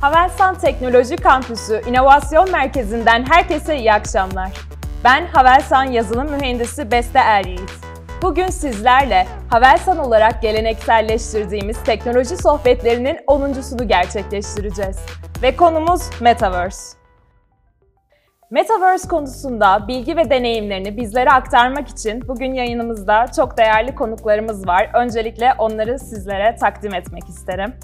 Havelsan Teknoloji Kampüsü İnovasyon Merkezi'nden herkese iyi akşamlar. Ben Havelsan yazılım mühendisi Beste Eryiğit. Bugün sizlerle Havelsan olarak gelenekselleştirdiğimiz teknoloji sohbetlerinin 10.sunu gerçekleştireceğiz. Ve konumuz Metaverse. Metaverse konusunda bilgi ve deneyimlerini bizlere aktarmak için bugün yayınımızda çok değerli konuklarımız var. Öncelikle onları sizlere takdim etmek isterim.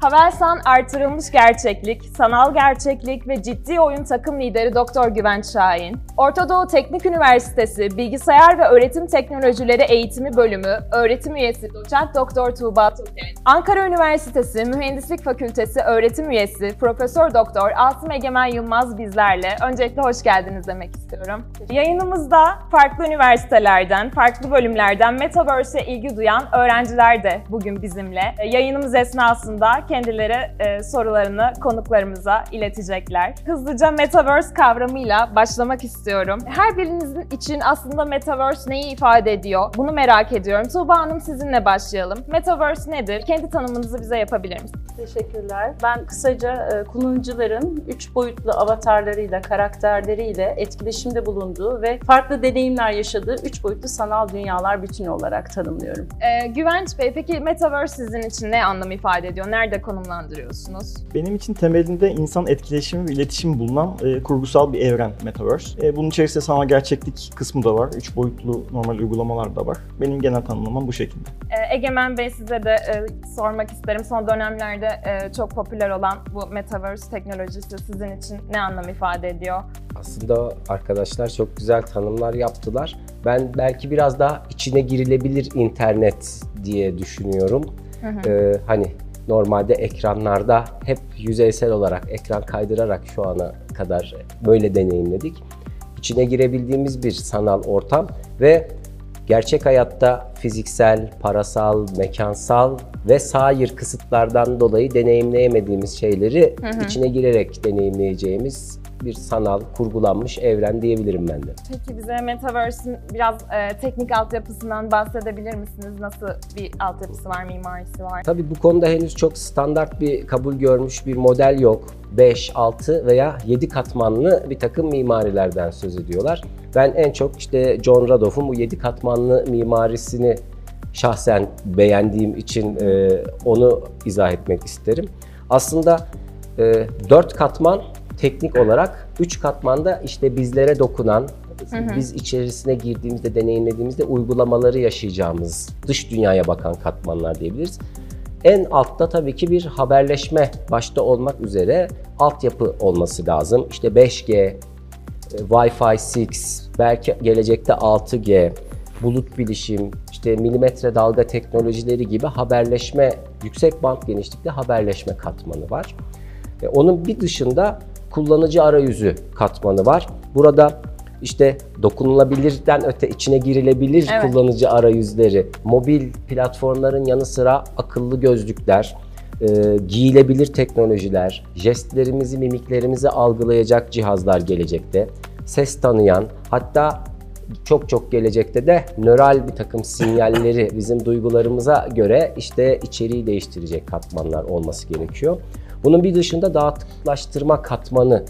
Havelsan artırılmış gerçeklik, sanal gerçeklik ve ciddi oyun takım lideri Doktor Güvenç Şahin, Orta Doğu Teknik Üniversitesi Bilgisayar ve Öğretim Teknolojileri Eğitimi Bölümü öğretim üyesi Doçent Doktor Tuğba Türken, Ankara Üniversitesi Mühendislik Fakültesi öğretim üyesi Profesör Doktor Asım Egemen Yılmaz bizlerle. Öncelikle hoş geldiniz demek istiyorum. Yayınımızda farklı üniversitelerden, farklı bölümlerden Metaverse'e ilgi duyan öğrenciler de bugün bizimle. Yayınımız esnasında kendileri e, sorularını konuklarımıza iletecekler. Hızlıca Metaverse kavramıyla başlamak istiyorum. Her birinizin için aslında Metaverse neyi ifade ediyor? Bunu merak ediyorum. Tuğba Hanım sizinle başlayalım. Metaverse nedir? Kendi tanımınızı bize yapabilir misiniz? Teşekkürler. Ben kısaca e, kullanıcıların üç boyutlu avatarlarıyla, karakterleriyle etkileşimde bulunduğu ve farklı deneyimler yaşadığı üç boyutlu sanal dünyalar bütünü olarak tanımlıyorum. Ee, Güvenç Bey, peki Metaverse sizin için ne anlam ifade ediyor? Nerede konumlandırıyorsunuz? Benim için temelinde insan etkileşimi ve iletişimi bulunan e, kurgusal bir evren Metaverse. E, bunun içerisinde sanal gerçeklik kısmı da var. Üç boyutlu normal uygulamalar da var. Benim genel tanımlamam bu şekilde. Ee, Egemen Bey size de e, sormak isterim. Son dönemlerde e, çok popüler olan bu Metaverse teknolojisi sizin için ne anlam ifade ediyor? Aslında arkadaşlar çok güzel tanımlar yaptılar. Ben belki biraz daha içine girilebilir internet diye düşünüyorum. Hı hı. Ee, hani normalde ekranlarda hep yüzeysel olarak ekran kaydırarak şu ana kadar böyle deneyimledik. İçine girebildiğimiz bir sanal ortam ve gerçek hayatta fiziksel, parasal, mekansal ve sair kısıtlardan dolayı deneyimleyemediğimiz şeyleri Hı hı. içine girerek deneyimleyeceğimiz bir sanal, kurgulanmış evren diyebilirim ben de. Peki bize Metaverse'in biraz e, teknik altyapısından bahsedebilir misiniz? Nasıl bir altyapısı var, mimarisi var? Tabii bu konuda henüz çok standart bir kabul görmüş bir model yok. 5, 6 veya 7 katmanlı bir takım mimarilerden söz ediyorlar. Ben en çok işte John Radoff'un bu 7 katmanlı mimarisini şahsen beğendiğim için e, onu izah etmek isterim. Aslında e, 4 katman teknik olarak, 3 katmanda işte bizlere dokunan, hı. biz içerisine girdiğimizde, deneyimlediğimizde uygulamaları yaşayacağımız dış dünyaya bakan katmanlar diyebiliriz. En altta tabii ki bir haberleşme başta olmak üzere altyapı olması lazım. İşte 5G, e, Wi-Fi 6, belki gelecekte 6G, bulut bilişim, işte milimetre dalga teknolojileri gibi haberleşme, yüksek band genişlikte haberleşme katmanı var. E, Onun bir dışında kullanıcı arayüzü katmanı var. Burada işte dokunulabilirden öte içine girilebilir Evet. kullanıcı arayüzleri, mobil platformların yanı sıra akıllı gözlükler, e, giyilebilir teknolojiler, jestlerimizi, mimiklerimizi algılayacak cihazlar gelecekte, ses tanıyan, hatta çok çok gelecekte de nöral bir takım sinyalleri bizim duygularımıza göre işte içeriği değiştirecek katmanlar olması gerekiyor. Bunun bir dışında dağıtıklaştırma katmanı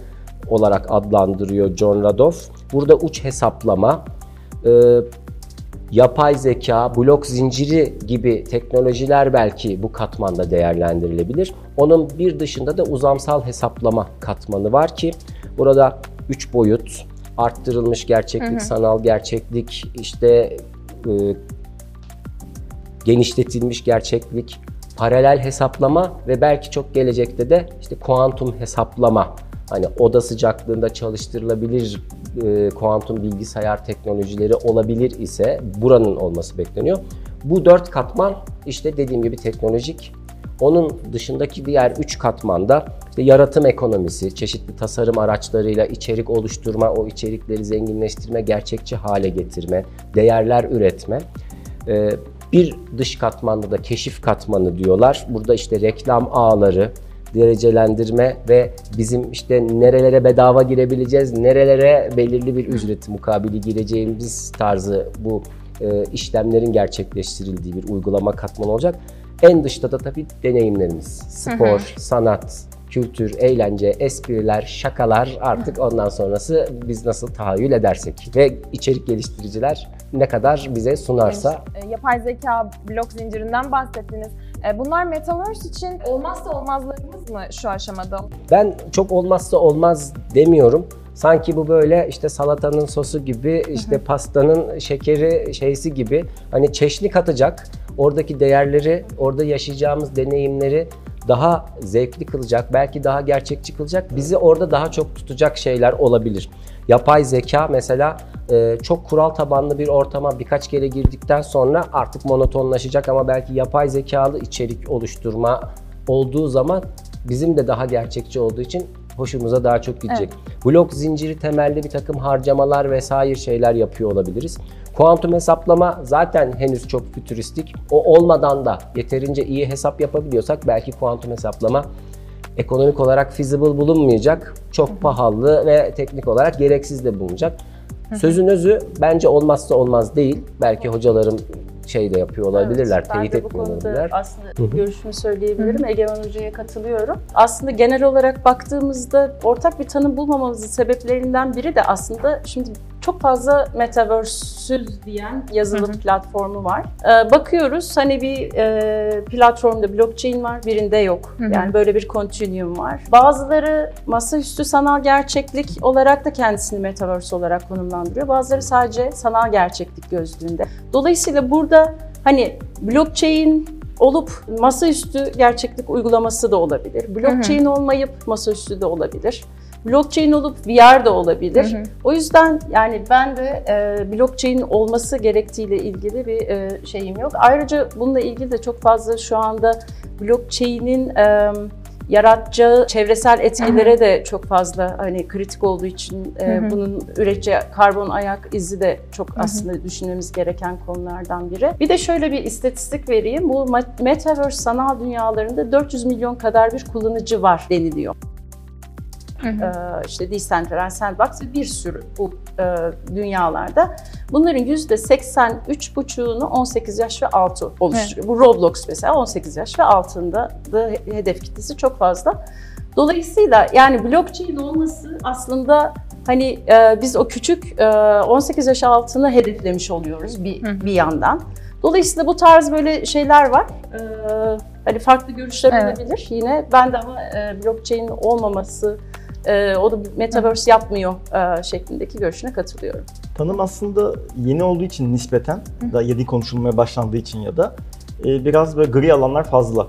olarak adlandırıyor John Radoff. Burada uç hesaplama, e, yapay zeka, blok zinciri gibi teknolojiler belki bu katmanda değerlendirilebilir. Onun bir dışında da uzamsal hesaplama katmanı var ki burada 3 boyut, arttırılmış gerçeklik, sanal gerçeklik, işte e, genişletilmiş gerçeklik, paralel hesaplama ve belki çok gelecekte de işte kuantum hesaplama. Hani oda sıcaklığında çalıştırılabilir e, kuantum bilgisayar teknolojileri olabilir ise buranın olması bekleniyor. Bu dört katman işte dediğim gibi teknolojik. Onun dışındaki diğer üç katmanda işte yaratım ekonomisi, çeşitli tasarım araçlarıyla içerik oluşturma, o içerikleri zenginleştirme, gerçekçi hale getirme, değerler üretme. Ee, bir dış katmanda da keşif katmanı diyorlar. Burada işte reklam ağları, derecelendirme ve bizim işte nerelere bedava girebileceğiz, nerelere belirli bir ücret mukabili gireceğimiz tarzı bu e, işlemlerin gerçekleştirildiği bir uygulama katmanı olacak. En dışta da tabii deneyimlerimiz, spor, sanat, kültür, eğlence, espriler, şakalar artık ondan sonrası biz nasıl tahayyül edersek ve içerik geliştiriciler ne kadar bize sunarsa E, Yapay zeka blok zincirinden bahsettiniz. E, Bunlar Metaverse için olmazsa olmazlarımız mı şu aşamada? Ben çok olmazsa olmaz demiyorum. Sanki bu böyle işte salatanın sosu gibi, işte pastanın şekeri şeysi gibi hani çeşni katacak. Oradaki değerleri, orada yaşayacağımız deneyimleri daha zevkli kılacak, belki daha gerçekçi kılacak. Bizi orada daha çok tutacak şeyler olabilir. Yapay zeka mesela e, çok kural tabanlı bir ortama birkaç kere girdikten sonra artık monotonlaşacak ama belki yapay zekalı içerik oluşturma olduğu zaman bizim de daha gerçekçi olduğu için hoşumuza daha çok gidecek. Blok zinciri temelli bir takım harcamalar vesaire şeyler yapıyor olabiliriz. Kuantum hesaplama zaten henüz çok fütüristik. O olmadan da yeterince iyi hesap yapabiliyorsak belki kuantum hesaplama ekonomik olarak feasible bulunmayacak. Çok pahalı ve teknik olarak gereksiz de bulunacak. Sözün özü bence olmazsa olmaz değil. Belki hocalarım şey de yapıyor olabilirler, Evet, teyit etmiyor olabilirler. aslında görüşümü söyleyebilirim. Egemen Hoca'ya katılıyorum. Aslında genel olarak baktığımızda ortak bir tanım bulmamamızın sebeplerinden biri de aslında şimdi çok fazla metaverse'süz diyen yazılım platformu var. Ee, bakıyoruz hani bir e, platformda blockchain var, birinde yok. hı. Yani böyle bir continuum var. Bazıları masaüstü sanal gerçeklik olarak da kendisini metaverse olarak konumlandırıyor. Bazıları sadece sanal gerçeklik gözlüğünde. Dolayısıyla burada hani blockchain olup masaüstü gerçeklik uygulaması da olabilir. Blockchain olmayıp masaüstü de olabilir. Blockchain olup VR da olabilir. Hı hı. O yüzden yani ben de e, blockchain olması gerektiğiyle ilgili bir e, şeyim yok. Ayrıca bununla ilgili de çok fazla şu anda blockchain'in e, yaratacağı çevresel etkilere de çok fazla hani kritik olduğu için e, Hı hı. bunun üreteceği karbon ayak izi de çok aslında düşünmemiz gereken konulardan biri. Bir de şöyle bir istatistik vereyim. Bu Metaverse sanal dünyalarında 400 milyon kadar bir kullanıcı var deniliyor. Hı hı. Ee, işte Decentraland, Sandbox ve bir sürü bu e, dünyalarda. Bunların %83,5'unu 18 yaş ve altı oluşturuyor. Bu Roblox mesela 18 yaş ve altında da hedef kitlesi çok fazla. Dolayısıyla yani blockchain olması aslında hani e, biz o küçük e, 18 yaş altını hedeflemiş oluyoruz bir, Hı hı. bir yandan. Dolayısıyla bu tarz böyle şeyler var. Ee, hani farklı görüşler Evet. olabilir. Yine ben de ama e, blockchain olmaması e, o da metaverse yapmıyor e, şeklindeki görüşüne katılıyorum. Tanım aslında yeni olduğu için nispeten, da yeni konuşulmaya başlandığı için ya da e, biraz böyle gri alanlar fazla.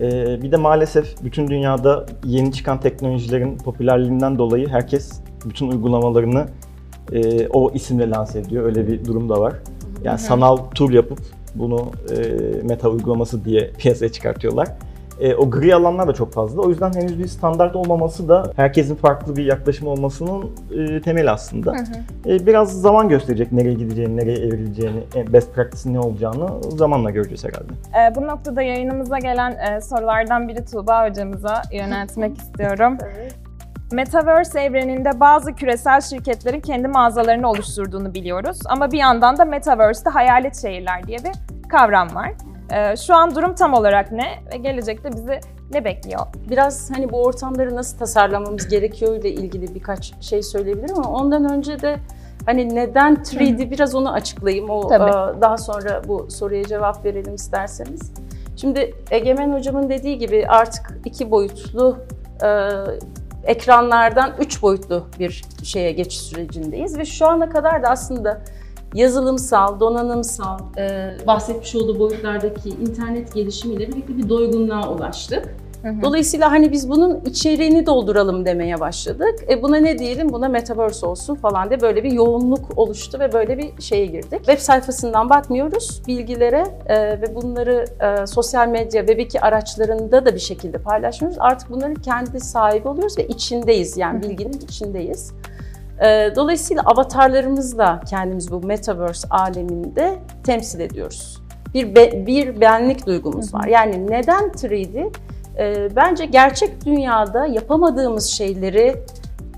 E, bir de maalesef bütün dünyada yeni çıkan teknolojilerin popülerliğinden dolayı herkes bütün uygulamalarını e, o isimle lanse ediyor. Öyle bir durum da var. Yani sanal tool yapıp bunu e, meta uygulaması diye piyasaya çıkartıyorlar. E, o gri alanlar da çok fazla. O yüzden henüz bir standart olmaması da herkesin farklı bir yaklaşım olmasının e, temeli aslında. Hı hı. E, biraz zaman gösterecek nereye gideceğini, nereye evrileceğini, e, best practice'in ne olacağını zamanla göreceğiz herhalde. E, Bu noktada yayınımıza gelen e, sorulardan biri Tuğba hocamıza yöneltmek istiyorum. Metaverse evreninde bazı küresel şirketlerin kendi mağazalarını oluşturduğunu biliyoruz. Ama bir yandan da Metaverse'de hayalet şehirler diye bir kavram var. Ee, Şu an durum tam olarak ne ve gelecekte bizi ne bekliyor? Biraz hani bu ortamları nasıl tasarlamamız gerekiyor ile ilgili birkaç şey söyleyebilirim ama ondan önce de hani neden 3D biraz onu açıklayayım. O Tabii. e, daha sonra bu soruya cevap verelim isterseniz. Şimdi Egemen hocamın dediği gibi artık iki boyutlu e, ekranlardan üç boyutlu bir şeye geçiş sürecindeyiz ve şu ana kadar da aslında yazılımsal, donanımsal, e, bahsetmiş olduğu boyutlardaki internet gelişimiyle birlikte bir doygunluğa ulaştık. Hı hı. Dolayısıyla hani biz bunun içeriğini dolduralım demeye başladık. E buna ne diyelim? Buna metaverse olsun falan diye böyle bir yoğunluk oluştu ve böyle bir şeye girdik. Web sayfasından bakmıyoruz bilgilere e, ve bunları e, sosyal medya, Web2 araçlarında da bir şekilde paylaşmıyoruz. Artık bunların kendi sahibi oluyoruz ve içindeyiz. Yani bilginin içindeyiz. E, Dolayısıyla avatarlarımızla kendimiz bu metaverse aleminde temsil ediyoruz. Bir be- bir benlik duygumuz var. Yani neden 3D? Ee, bence gerçek dünyada yapamadığımız şeyleri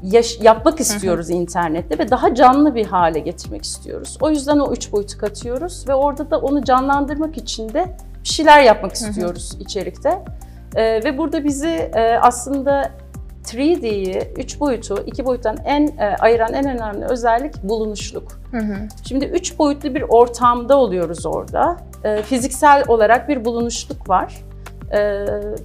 yaş- yapmak istiyoruz internette ve daha canlı bir hale getirmek istiyoruz. O yüzden o üç boyutu katıyoruz ve orada da onu canlandırmak için de bir şeyler yapmak istiyoruz içerikte. E, ve burada bizi e, aslında 3D'yi, 3 boyutu, 2 boyuttan en e, ayıran en önemli özellik bulunuşluk. Hı hı. Şimdi 3 boyutlu bir ortamda oluyoruz orada. E, fiziksel olarak bir bulunuşluk var. E,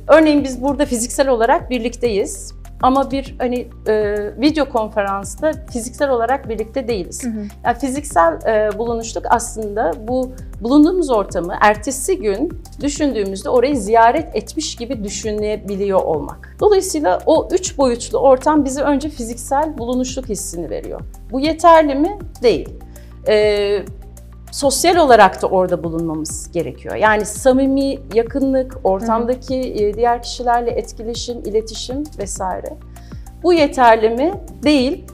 örneğin biz burada fiziksel olarak birlikteyiz. Ama bir hani e, video konferansta fiziksel olarak birlikte değiliz. Hı hı. Yani fiziksel e, bulunuşluk aslında bu bulunduğumuz ortamı ertesi gün düşündüğümüzde orayı ziyaret etmiş gibi düşünebiliyor olmak. Dolayısıyla o üç boyutlu ortam bize önce fiziksel bulunuşluk hissini veriyor. Bu yeterli mi? Değil. E, sosyal olarak da orada bulunmamız gerekiyor. Yani samimi yakınlık, ortamdaki e, diğer kişilerle etkileşim, iletişim vesaire. Bu yeterli mi? Değil.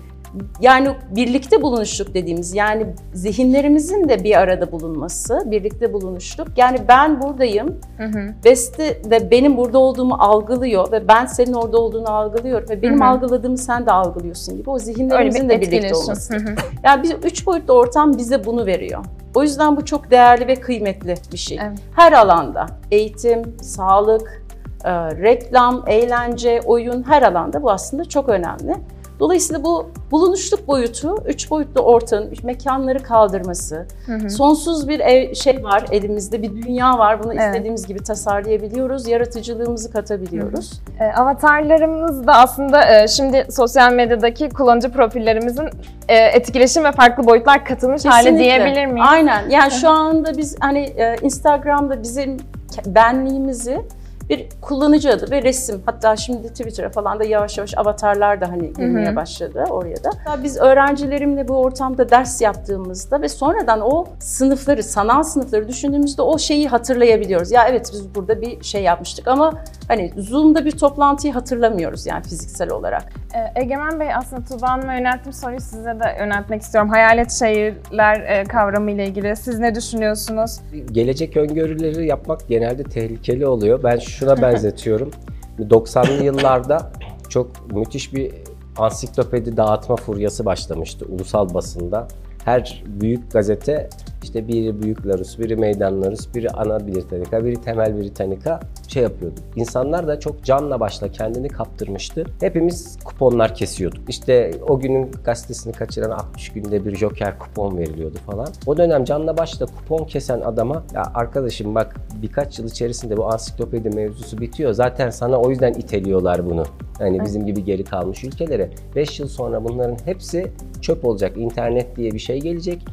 Yani birlikte bulunuşluk dediğimiz yani zihinlerimizin de bir arada bulunması, birlikte bulunuşluk. Yani ben buradayım, Hı hı. Beste de benim burada olduğumu algılıyor ve ben senin orada olduğunu algılıyorum ve benim Hı hı. algıladığımı sen de algılıyorsun gibi o Öyle zihinlerimizin bir de birlikte olması. Hı hı. Yani biz üç boyutlu ortam bize bunu veriyor. O yüzden bu çok değerli ve kıymetli bir şey. Evet. Her alanda, eğitim, sağlık, e, reklam, eğlence, oyun her alanda bu aslında çok önemli. Dolayısıyla bu bulunuşluk boyutu, üç boyutlu ortamın mekanları kaldırması, Hı hı. sonsuz bir ev, şey var elimizde, bir dünya var. Bunu Evet. istediğimiz gibi tasarlayabiliyoruz, yaratıcılığımızı katabiliyoruz. E, avatarlarımız da aslında e, şimdi sosyal medyadaki kullanıcı profillerimizin e, etkileşim ve farklı boyutlar katılmış hali Kesinlikle. diyebilir miyiz? Aynen. Yani şu anda biz hani e, Instagram'da bizim benliğimizi bir kullanıcı adı ve resim. Hatta şimdi Twitter'a falan da yavaş yavaş avatarlar da hani girmeye hı. başladı oraya da. Hatta biz öğrencilerimle bu ortamda ders yaptığımızda ve sonradan o sınıfları, sanal sınıfları düşündüğümüzde o şeyi hatırlayabiliyoruz. Ya evet biz burada bir şey yapmıştık ama hani Zoom'da bir toplantıyı hatırlamıyoruz yani fiziksel olarak. E, Egemen Bey aslında Tuğba Hanım'a yönelttiğim soruyu size de yöneltmek istiyorum. Hayalet şehirler e, kavramı ile ilgili siz ne düşünüyorsunuz? Gelecek öngörüleri yapmak genelde tehlikeli oluyor. Ben şuna benzetiyorum. 90'lı yıllarda çok müthiş bir ansiklopedi dağıtma furyası başlamıştı ulusal basında. Her büyük gazete işte biri Büyük Larus, biri Meydan Larus, biri Ana Britannica, biri Temel Britannica şey yapıyordu. İnsanlar da çok canla başla kendini kaptırmıştı. Hepimiz kuponlar kesiyorduk. İşte o günün gazetesini kaçıran 60 günde bir joker kupon veriliyordu falan. O dönem canla başla kupon kesen adama ya arkadaşım bak birkaç yıl içerisinde bu ansiklopedi mevzusu bitiyor. Zaten sana o yüzden iteliyorlar bunu. Hani bizim gibi geri kalmış ülkelere. 5 yıl sonra bunların hepsi çöp olacak. İnternet diye bir şey gelecek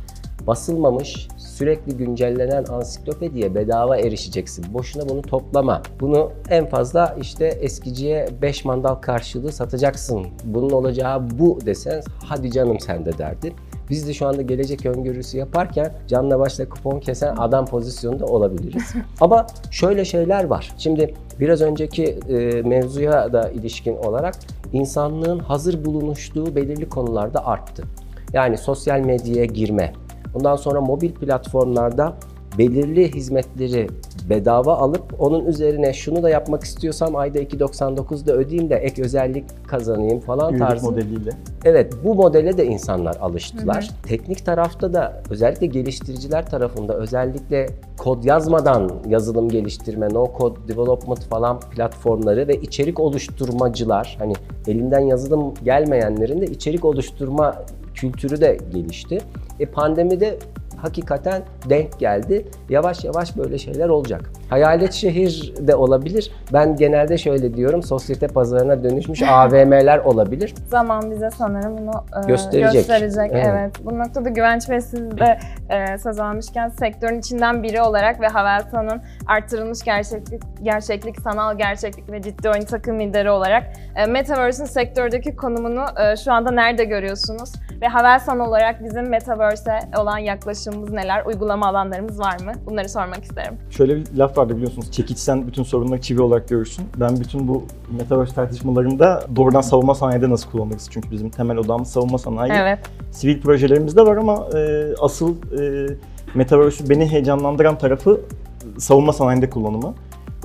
basılmamış, sürekli güncellenen ansiklopediye bedava erişeceksin. Boşuna bunu toplama. Bunu en fazla işte eskiciye 5 mandal karşılığı satacaksın. Bunun olacağı bu desen hadi canım sen de derdi. Biz de şu anda gelecek öngörüsü yaparken canla başla kupon kesen adam pozisyonunda olabiliriz. Ama şöyle şeyler var. Şimdi biraz önceki e, mevzuya da ilişkin olarak insanlığın hazır bulunuştuğu belirli konularda arttı. Yani sosyal medyaya girme, Ondan sonra mobil platformlarda belirli hizmetleri bedava alıp onun üzerine şunu da yapmak istiyorsam ayda 2.99'da ödeyeyim de ek özellik kazanayım falan Üyelik tarzı. modeliyle. Evet bu modele de insanlar alıştılar. Teknik tarafta da özellikle geliştiriciler tarafında özellikle kod yazmadan yazılım geliştirme, no code development falan platformları ve içerik oluşturmacılar hani elinden yazılım gelmeyenlerin de içerik oluşturma kültürü de gelişti. E pandemide hakikaten denk geldi. Yavaş yavaş böyle şeyler olacak. Hayalet şehir de olabilir. Ben genelde şöyle diyorum. Sosyete pazarına dönüşmüş AVM'ler olabilir. Zaman bize sanırım bunu e, Gösterecek. gösterecek. Evet. Evet. Bu noktada Güvenç Bey siz de e, söz almışken sektörün içinden biri olarak ve Havelsan'ın artırılmış gerçeklik, gerçeklik, sanal gerçeklik ve ciddi oyun takım lideri olarak e, Metaverse'in sektördeki konumunu e, şu anda nerede görüyorsunuz? Ve Havelsan olarak bizim Metaverse'e olan yaklaşımımız neler? Uygulama alanlarımız var mı? Bunları sormak isterim. Şöyle bir laf vardı biliyorsunuz. Çekiçsen bütün sorunları çivi olarak görürsün. Ben bütün bu Metaverse tartışmalarında doğrudan savunma sanayide nasıl kullanırız? Çünkü bizim temel odamız savunma sanayi. Evet. Sivil projelerimiz de var ama e, asıl e, Metaverse'ü beni heyecanlandıran tarafı savunma sanayinde kullanımı.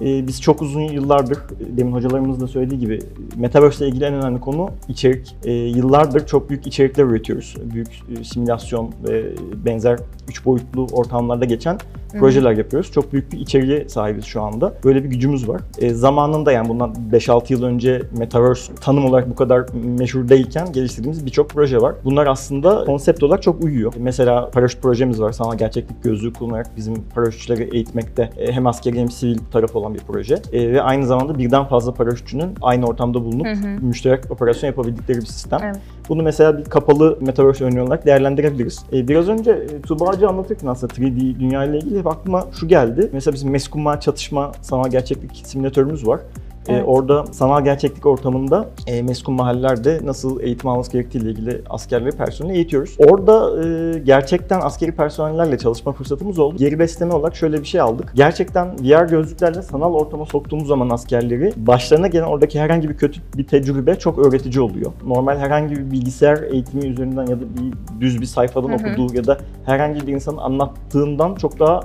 E, biz çok uzun yıllardır, demin hocalarımız da söylediği gibi Metaverse ile ilgili en önemli konu içerik. E, yıllardır çok büyük içerikler üretiyoruz. Büyük e, simülasyon ve benzer üç boyutlu ortamlarda geçen projeler yapıyoruz. Çok büyük bir içeriğe sahibiz şu anda. Böyle bir gücümüz var. E, zamanında yani bundan 5-6 yıl önce Metaverse tanım olarak bu kadar meşhur değilken geliştirdiğimiz birçok proje var. Bunlar aslında konsept olarak çok uyuyor. Mesela paraşüt projemiz var. Sanal gerçeklik gözlüğü kullanarak bizim paraşütçüleri eğitmekte e, hem askeri hem sivil tarafı olan bir proje. E, ve aynı zamanda birden fazla paraşütçünün aynı ortamda bulunup müşterek operasyon yapabildikleri bir sistem. Evet. Bunu mesela bir kapalı Metaverse örneği olarak değerlendirebiliriz. E, biraz önce e, Tuğba Hacı anlatırken aslında 3D dünya ile ilgili hep aklıma şu geldi. Mesela bizim Meskumma çatışma sanal gerçeklik simülatörümüz var. E, Evet. orada sanal gerçeklik ortamında e, meskun mahallelerde nasıl eğitim alması gerektiğiyle ilgili askerleri personeli eğitiyoruz. Orada e, gerçekten askeri personellerle çalışma fırsatımız oldu. Geri besleme olarak şöyle bir şey aldık. Gerçekten VR gözlüklerle sanal ortama soktuğumuz zaman askerleri başlarına gelen oradaki herhangi bir kötü bir tecrübe çok öğretici oluyor. Normal herhangi bir bilgisayar eğitimi üzerinden ya da bir düz bir sayfadan Hı hı. okuduğu ya da herhangi bir insanın anlattığından çok daha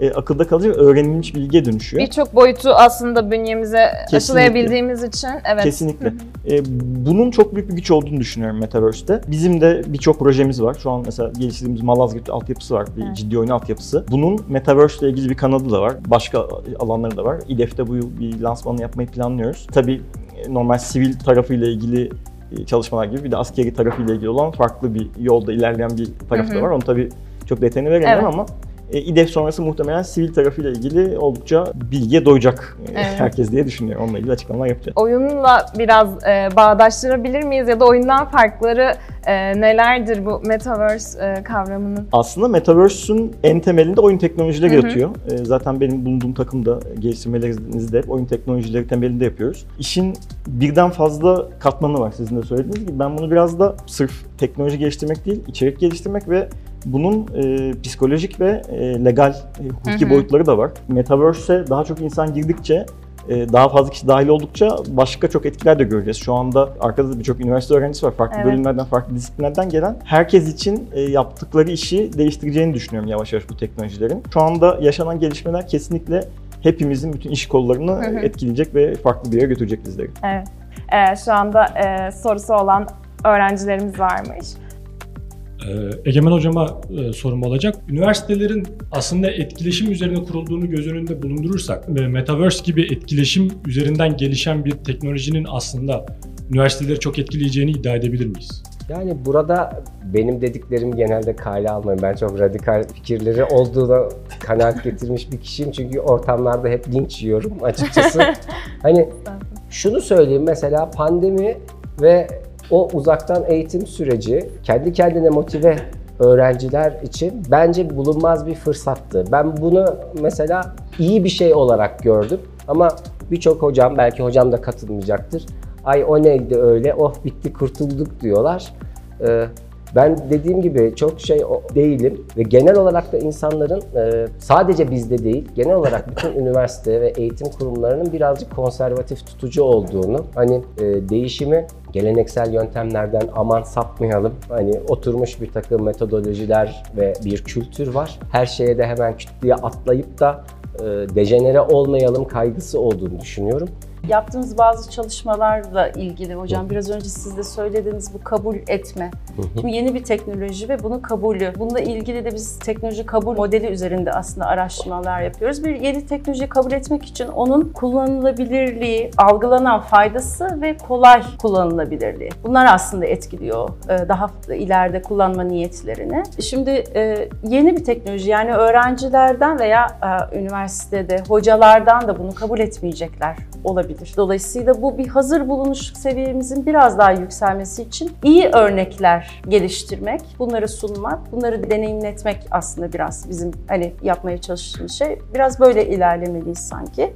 e, akılda kalıcı ve öğrenilmiş bilgiye dönüşüyor. Birçok boyutu aslında bünyemize Kesinlikle. aşılayabildiğimiz için evet. Kesinlikle. E, bunun çok büyük bir güç olduğunu düşünüyorum Metaverse'te. Bizim de birçok projemiz var. Şu an mesela geliştirdiğimiz Malazgirt altyapısı var. Bir Evet. ciddi oyun altyapısı. Bunun Metaverse ile ilgili bir kanadı da var. Başka alanları da var. İDEF'te bu yıl bir lansmanı yapmayı planlıyoruz. Tabii e, normal sivil tarafıyla ilgili e, çalışmalar gibi bir de askeri tarafıyla ilgili olan farklı bir yolda ilerleyen bir hı. da var. Onu tabii çok detayını veremem Evet. ama e, İDEF sonrası muhtemelen sivil tarafıyla ilgili oldukça bilgiye doyacak e, Evet. herkes diye düşünüyorum. Onunla ilgili açıklamalar yapacağız. Oyunla biraz e, bağdaştırabilir miyiz ya da oyundan farkları e, nelerdir bu Metaverse e, kavramının? Aslında Metaverse'ün en temelinde oyun teknolojileri Hı hı. yatıyor. Ee, Zaten benim bulunduğum takımda geliştirmelerinizde hep oyun teknolojileri temelinde yapıyoruz. İşin birden fazla katmanı var sizin de söylediğiniz gibi. Ben bunu biraz da sırf teknoloji geliştirmek değil, içerik geliştirmek ve bunun e, psikolojik ve e, legal, e, hukuki Hı hı. boyutları da var. Metaverse'e daha çok insan girdikçe e, daha fazla kişi dahil oldukça başka çok etkiler de göreceğiz. Şu anda arkada da birçok üniversite öğrencisi var. Farklı Evet. bölümlerden, farklı disiplinlerden gelen. Herkes için e, yaptıkları işi değiştireceğini düşünüyorum yavaş yavaş bu teknolojilerin. Şu anda yaşanan gelişmeler kesinlikle hepimizin bütün iş kollarını Hı hı. etkileyecek ve farklı bir yere götürecek bizleri. Evet. E, şu anda e, sorusu olan öğrencilerimiz varmış. Ee, Egemen Hocama e, sorum olacak. Üniversitelerin aslında etkileşim üzerine kurulduğunu göz önünde bulundurursak ve Metaverse gibi etkileşim üzerinden gelişen bir teknolojinin aslında üniversiteleri çok etkileyeceğini iddia edebilir miyiz? Yani burada benim dediklerim genelde kale almayın. Ben çok radikal fikirleri olduğuna kanaat getirmiş bir kişiyim. Çünkü ortamlarda hep linç yiyorum açıkçası. hani şunu söyleyeyim mesela pandemi ve o uzaktan eğitim süreci kendi kendine motive öğrenciler için bence bulunmaz bir fırsattı. Ben bunu mesela iyi bir şey olarak gördüm ama birçok hocam belki hocam da katılmayacaktır. Ay o neydi öyle oh bitti kurtulduk diyorlar. Ee, ben dediğim gibi çok şey değilim ve genel olarak da insanların e, sadece bizde değil, genel olarak bütün üniversite ve eğitim kurumlarının birazcık konservatif tutucu olduğunu, hani e, değişimi geleneksel yöntemlerden aman sapmayalım. Hani oturmuş bir takım metodolojiler ve bir kültür var. Her şeye de hemen küt diye atlayıp da e, dejenere olmayalım kaygısı olduğunu düşünüyorum. Yaptığımız bazı çalışmalarla ilgili hocam biraz önce siz de söylediğiniz bu kabul etme. Şimdi yeni bir teknoloji ve bunun kabulü. Bununla ilgili de biz teknoloji kabul modeli üzerinde aslında araştırmalar yapıyoruz. Bir yeni teknolojiyi kabul etmek için onun kullanılabilirliği, algılanan faydası ve kolay kullanılabilirliği. Bunlar aslında etkiliyor e, daha ileride kullanma niyetlerini. Şimdi e, yeni bir teknoloji yani öğrencilerden veya e, üniversitede hocalardan da bunu kabul etmeyecekler olabilir. Dolayısıyla bu bir hazır bulunuş seviyemizin biraz daha yükselmesi için iyi örnekler geliştirmek, bunları sunmak, bunları deneyimletmek aslında biraz bizim hani yapmaya çalıştığımız şey. Biraz böyle ilerlemeliyiz sanki.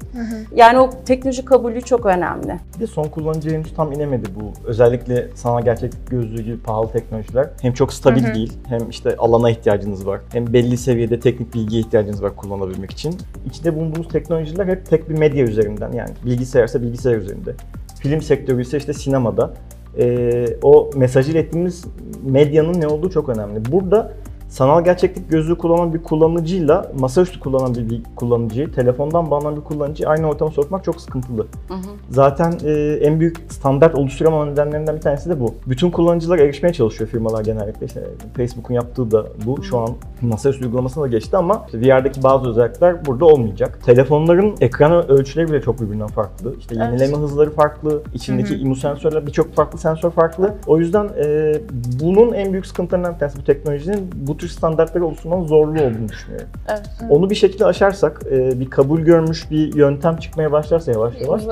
Yani o teknoloji kabulü çok önemli. Bir de son kullanıcıya henüz tam inemedi bu. Özellikle sanal gerçeklik gözlüğü gibi pahalı teknolojiler. Hem çok stabil Hı hı. değil, hem işte alana ihtiyacınız var. Hem belli seviyede teknik bilgiye ihtiyacınız var kullanabilmek için. İçinde bulunduğumuz teknolojiler hep tek bir medya üzerinden yani bilgisayarsa bilgisayar üzerinde. Film sektörü ise işte sinemada. Ee, o mesaj ilettiğimiz medyanın ne olduğu çok önemli. Burada sanal gerçeklik gözlüğü kullanan bir kullanıcıyla masaüstü kullanan bir, kullanıcıyı, telefondan bağlanan bir kullanıcıyı aynı ortama sokmak çok sıkıntılı. Hı hı. Zaten e, en büyük standart oluşturamama nedenlerinden bir tanesi de bu. Bütün kullanıcılar erişmeye çalışıyor firmalar genellikle. İşte Facebook'un yaptığı da bu. Şu an masaüstü uygulamasına da geçti ama işte VR'daki bazı özellikler burada olmayacak. Telefonların ekran ölçüleri bile çok birbirinden farklı. İşte Evet. yenileme hızları farklı. içindeki Hı hı. imu sensörler birçok farklı sensör farklı. O yüzden e, bunun en büyük sıkıntılarından bir tanesi bu teknolojinin bu tür standartları oluşturmanın zorlu olduğunu düşünüyorum. Evet. Onu bir şekilde aşarsak, e, bir kabul görmüş bir yöntem çıkmaya başlarsa yavaş yavaş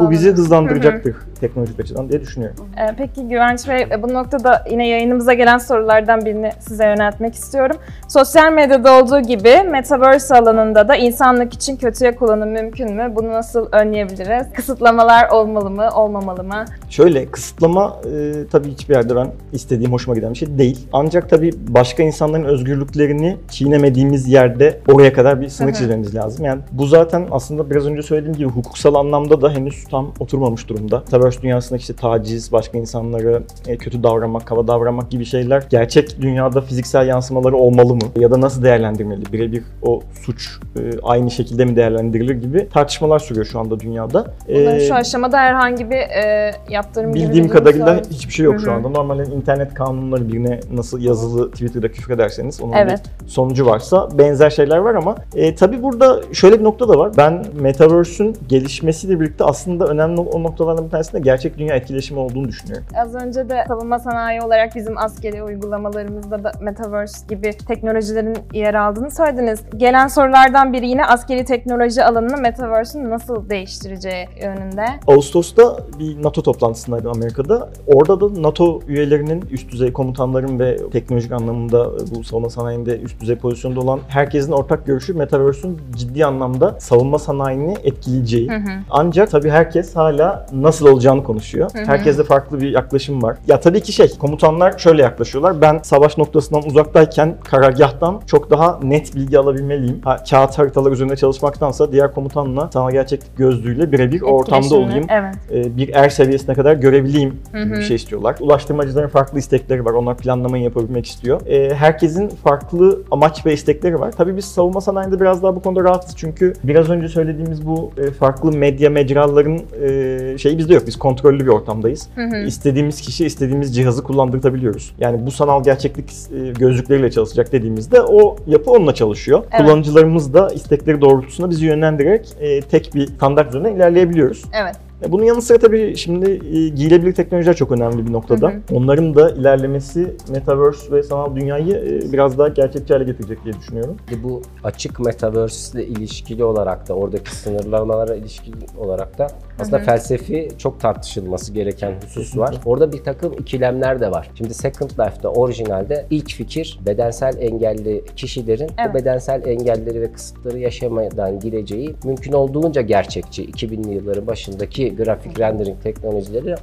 bu bizi hızlandıracaktır teknolojik açıdan diye düşünüyorum. Ee, Peki Güvenç Bey, e, bu noktada yine yayınımıza gelen sorulardan birini size yöneltmek istiyorum. Sosyal medyada olduğu gibi Metaverse alanında da insanlık için kötüye kullanım mümkün mü? Bunu nasıl önleyebiliriz? Kısıtlamalar olmalı mı, olmamalı mı? Şöyle kısıtlama e, tabii hiçbir yerde ben istediğim hoşuma giden bir şey değil. Ancak tabii başka insanların özgürlüklerini çiğnemediğimiz yerde oraya kadar bir sınır çizmemiz lazım. Yani bu zaten aslında biraz önce söylediğim gibi hukuksal anlamda da henüz tam oturmamış durumda. Metaverse dünyasındaki işte taciz, başka insanlara e, kötü davranmak, kaba davranmak gibi şeyler gerçek dünyada fiziksel yansımaları olmalı mı? Ya da nasıl değerlendirmeli? Birebir o suç e, aynı şekilde mi değerlendirilir gibi tartışmalar sürüyor şu anda dünyada. Bunların E, şu aşamada herhangi bir e, yaptırım Bildiğim kadarıyla hiçbir şey yok Hı şu anda. Normalde internet kanunları birine nasıl yazılı Twitter'da küfür ederseniz onun Evet. bir sonucu varsa benzer şeyler var ama e, tabii burada şöyle bir nokta da var. Ben Metaverse'ün gelişmesiyle birlikte aslında önemli o noktalardan bir tanesinde gerçek dünya etkileşimi olduğunu düşünüyorum. Az önce de savunma sanayi olarak bizim askeri uygulamalarımızda da Metaverse gibi teknolojilerin yer aldığını söylediniz. Gelen sorulardan biri yine askeri teknoloji alanını Metaverse'ün nasıl değiştireceği yönünde. Ağustos'ta bir NATO toplantısındaydım Amerika'da. Orada da NATO üyelerinin üst düzey komutanların ve teknolojik anlamında bu savunma sanayinde üst düzey pozisyonda olan herkesin ortak görüşü Metaverse'ün ciddi anlamda savunma sanayini etkileyeceği. Hı hı. Ancak tabii herkes hala nasıl olacağını konuşuyor. Hı hı. Herkeste farklı bir yaklaşım var. Ya tabii ki şey, komutanlar şöyle yaklaşıyorlar. Ben savaş noktasından uzaktayken karargahtan çok daha net bilgi alabilmeliyim. Ha, kağıt haritalar üzerinde çalışmaktansa diğer komutanla sana gerçeklik gözlüğüyle birebir o ortamda olayım. Evet. Ee, bir er seviyesine kadar görebileyim gibi bir şey istiyorlar. Ulaştırmacıların farklı istekleri var. Onlar planlamayı yapabilmek istiyor. Ee, herkesin farklı amaç ve istekleri var. Tabii biz savunma sanayinde biraz daha bu konuda rahatız. Çünkü biraz önce söylediğimiz bu e, farklı medya mecraların e, şeyi bizde yok. Biz kontrollü bir ortamdayız. Hı hı. İstediğimiz kişi istediğimiz cihazı kullandırtabiliyoruz. Yani bu sanal gerçeklik e, gözlükleriyle çalışacak dediğimizde o yapı onunla çalışıyor. Evet. Kullanıcılarımız da istekleri doğrultusunda bizi yönlendirerek tek bir standart üzerine ilerleyebiliyoruz. Evet. E, Bunun yanı sıra tabii şimdi e, giyilebilir teknolojiler çok önemli bir noktada. Hı Onların da ilerlemesi Metaverse ve sanal dünyayı e, biraz daha gerçekçi hale getirecek diye düşünüyorum. Bu açık metaverse ile ilişkili olarak da oradaki sınırlamalara ilişkili olarak da aslında Hı hı. felsefi çok tartışılması gereken husus var. Orada bir takım ikilemler de var. Şimdi Second Life'da orijinalde ilk fikir bedensel engelli kişilerin Evet. bu bedensel engelleri ve kısıtları yaşamadan gireceği mümkün olduğunca gerçekçi 2000'li yılların başındaki grafik rendering teknolojileri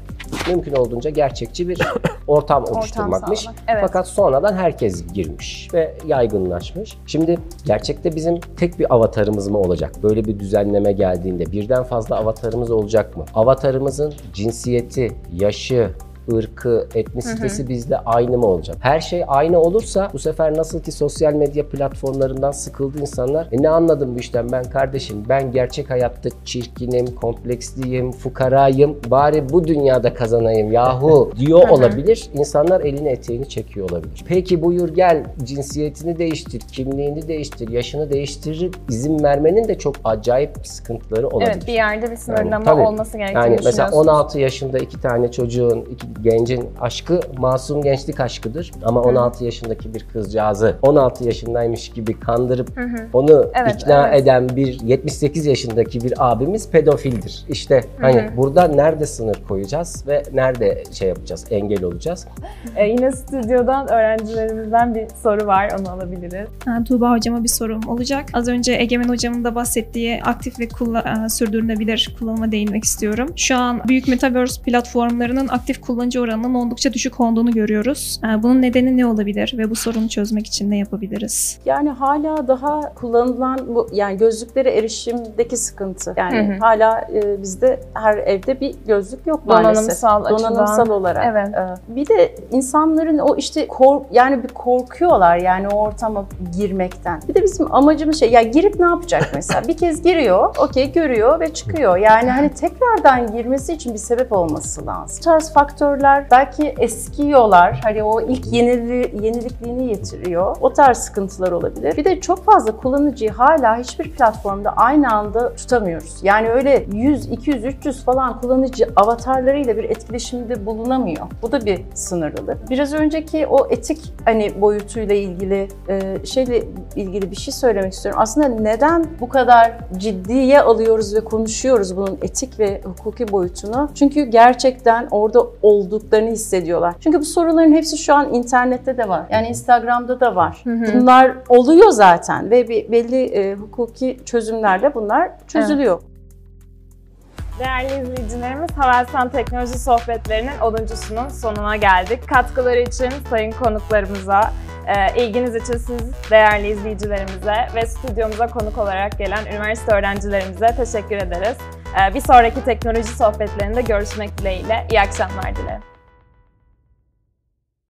mümkün olduğunca gerçekçi bir ortam oluşturmakmış. sağlamak, evet. Fakat sonradan herkes girmiş ve yaygınlaşmış. Şimdi gerçekte bizim tek bir avatarımız mı olacak? Böyle bir düzenleme geldiğinde birden fazla avatarımız olacak mı? Avatarımızın cinsiyeti, yaşı, ırkı, etnisitesi bizde aynı mı olacak? Her şey aynı olursa bu sefer nasıl ki sosyal medya platformlarından sıkıldı insanlar. E ne anladım bu işten ben kardeşim? Ben gerçek hayatta çirkinim, kompleksliyim, fukarayım. Bari bu dünyada kazanayım yahu diyor olabilir. İnsanlar elini eteğini çekiyor olabilir. Peki buyur gel cinsiyetini değiştir, kimliğini değiştir, yaşını değiştirir. izin vermenin de çok acayip sıkıntıları olabilir. Evet bir yerde bir sınırlama tabii. olması gerektiğini Yani mesela düşünüyorsunuz. 16 yaşında iki tane çocuğun, iki gencin aşkı masum gençlik aşkıdır. Ama 16 yaşındaki bir kızcağızı 16 yaşındaymış gibi kandırıp Hı hı. onu Evet, ikna evet. eden bir 78 yaşındaki bir abimiz pedofildir. İşte hani hı. burada nerede sınır koyacağız ve nerede şey yapacağız, engel olacağız? Ee, yine stüdyodan öğrencilerimizden bir soru var, onu alabiliriz. Ha, Tuğba hocama bir sorum olacak. Az önce Egemen hocamın da bahsettiği aktif ve kulla- e, sürdürülebilir kullanıma değinmek istiyorum. Şu an büyük metaverse platformlarının aktif kullanıcı kullanıcı oranının oldukça düşük olduğunu görüyoruz. E, bunun nedeni ne olabilir ve bu sorunu çözmek için ne yapabiliriz? Yani hala daha kullanılan bu yani gözlüklere erişimdeki sıkıntı. Yani Hı hı. hala e, bizde her evde bir gözlük yok maalesef. Donanımsal açıdan. Donanımsal olarak. Evet. E, Bir de insanların o işte kork yani bir korkuyorlar yani o ortama girmekten. Bir de bizim amacımız şey ya girip ne yapacak mesela? bir kez giriyor, okey görüyor ve çıkıyor. Yani hani tekrardan girmesi için bir sebep olması lazım. Bu tarz faktörler belki eskiyorlar. Hani o ilk yenili, yenilikliğini yitiriyor. O tarz sıkıntılar olabilir. Bir de çok fazla kullanıcıyı hala hiçbir platformda aynı anda tutamıyoruz. Yani öyle 100, 200, 300 falan kullanıcı avatarlarıyla bir etkileşimde bulunamıyor. Bu da bir sınırlılık. Biraz önceki o etik hani boyutuyla ilgili e, şeyle ilgili bir şey söylemek istiyorum. Aslında neden bu kadar ciddiye alıyoruz ve konuşuyoruz bunun etik ve hukuki boyutunu? Çünkü gerçekten orada olduklarını hissediyorlar. Çünkü bu soruların hepsi şu an internette de var. Yani Instagram'da da var. Bunlar oluyor zaten ve bir belli e, hukuki çözümlerle bunlar çözülüyor. Değerli izleyicilerimiz, Havelsan Teknoloji Sohbetlerinin 10.sunun sonuna geldik. Katkıları için sayın konuklarımıza, e, ilginiz için siz değerli izleyicilerimize ve stüdyomuza konuk olarak gelen üniversite öğrencilerimize teşekkür ederiz. E, Bir sonraki teknoloji sohbetlerinde görüşmek dileğiyle. İyi akşamlar dilerim.